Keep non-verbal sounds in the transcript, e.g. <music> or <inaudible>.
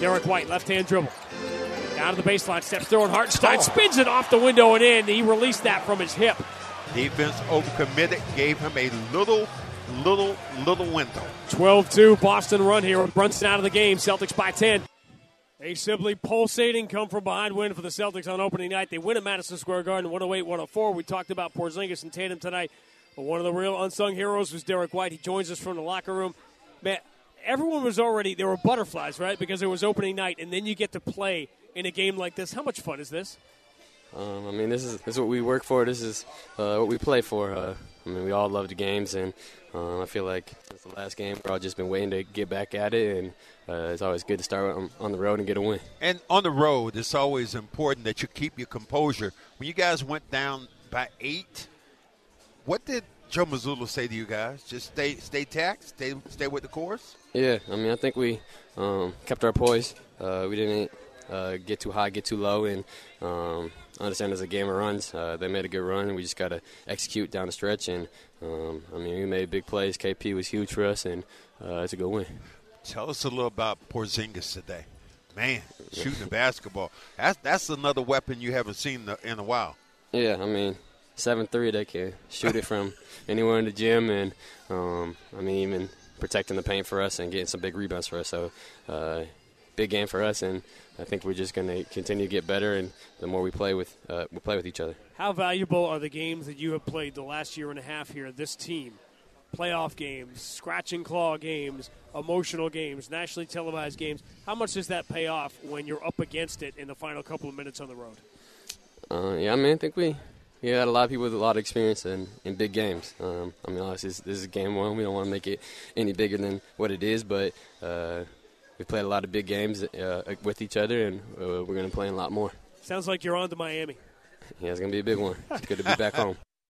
Derrick White, left hand dribble. Down to the baseline, steps through, and Hartenstein oh. spins it off the window and in. He released that from his hip. Defense overcommitted, gave him a little, little, little window. 12 2, Boston run here with Brunson out of the game. Celtics by 10. A simply pulsating come from behind win for the Celtics on opening night. They win at Madison Square Garden 108 104. We talked about Porzingis and Tatum tonight. But one of the real unsung heroes was Derrick White. He joins us from the locker room. Man, everyone was already, there were butterflies, right? Because it was opening night, and then you get to play in a game like this. How much fun is this? Um, I mean, this is this is what we work for. This is uh, what we play for. Uh, I mean, we all love the games, and uh, I feel like since the last game, we've all just been waiting to get back at it, and uh, it's always good to start on, on, the road and get a win. And on the road, it's always important that you keep your composure. When you guys went down by eight, what did Joe Mazzulla say to you guys? Just stay, stay tacked, stay, stay with the course. Yeah, I mean, I think we um, kept our poise. Uh, we didn't uh, get too high, get too low, and um, understand as a game of runs. Uh, they made a good run, and we just got to execute down the stretch. And um, I mean, we made big plays. KP was huge for us, and uh, it's a good win. Tell us a little about Porzingis today. Man, shooting the basketball. That's that's another weapon you haven't seen in a while. Yeah, I mean, seven three they can shoot it from anywhere in the gym, and um, I mean even protecting the paint for us and getting some big rebounds for us. So uh, big game for us, and I think we're just going to continue to get better, and the more we play with uh, we play with each other. How valuable are the games that you have played the last year and a half here? This team, playoff games, scratch and claw games, emotional games, nationally televised games. How much does that pay off when you're up against it in the final couple of minutes on the road? Uh, yeah, I mean, I think we we had a lot of people with a lot of experience in, in big games. Um, I mean, obviously, this, this, is game one. We don't want to make it any bigger than what it is, but uh, we played a lot of big games uh, with each other, and uh, we're going to play a lot more. Sounds like you're on to Miami. <laughs> Yeah, it's going to be a big one. It's good to be back <laughs> home.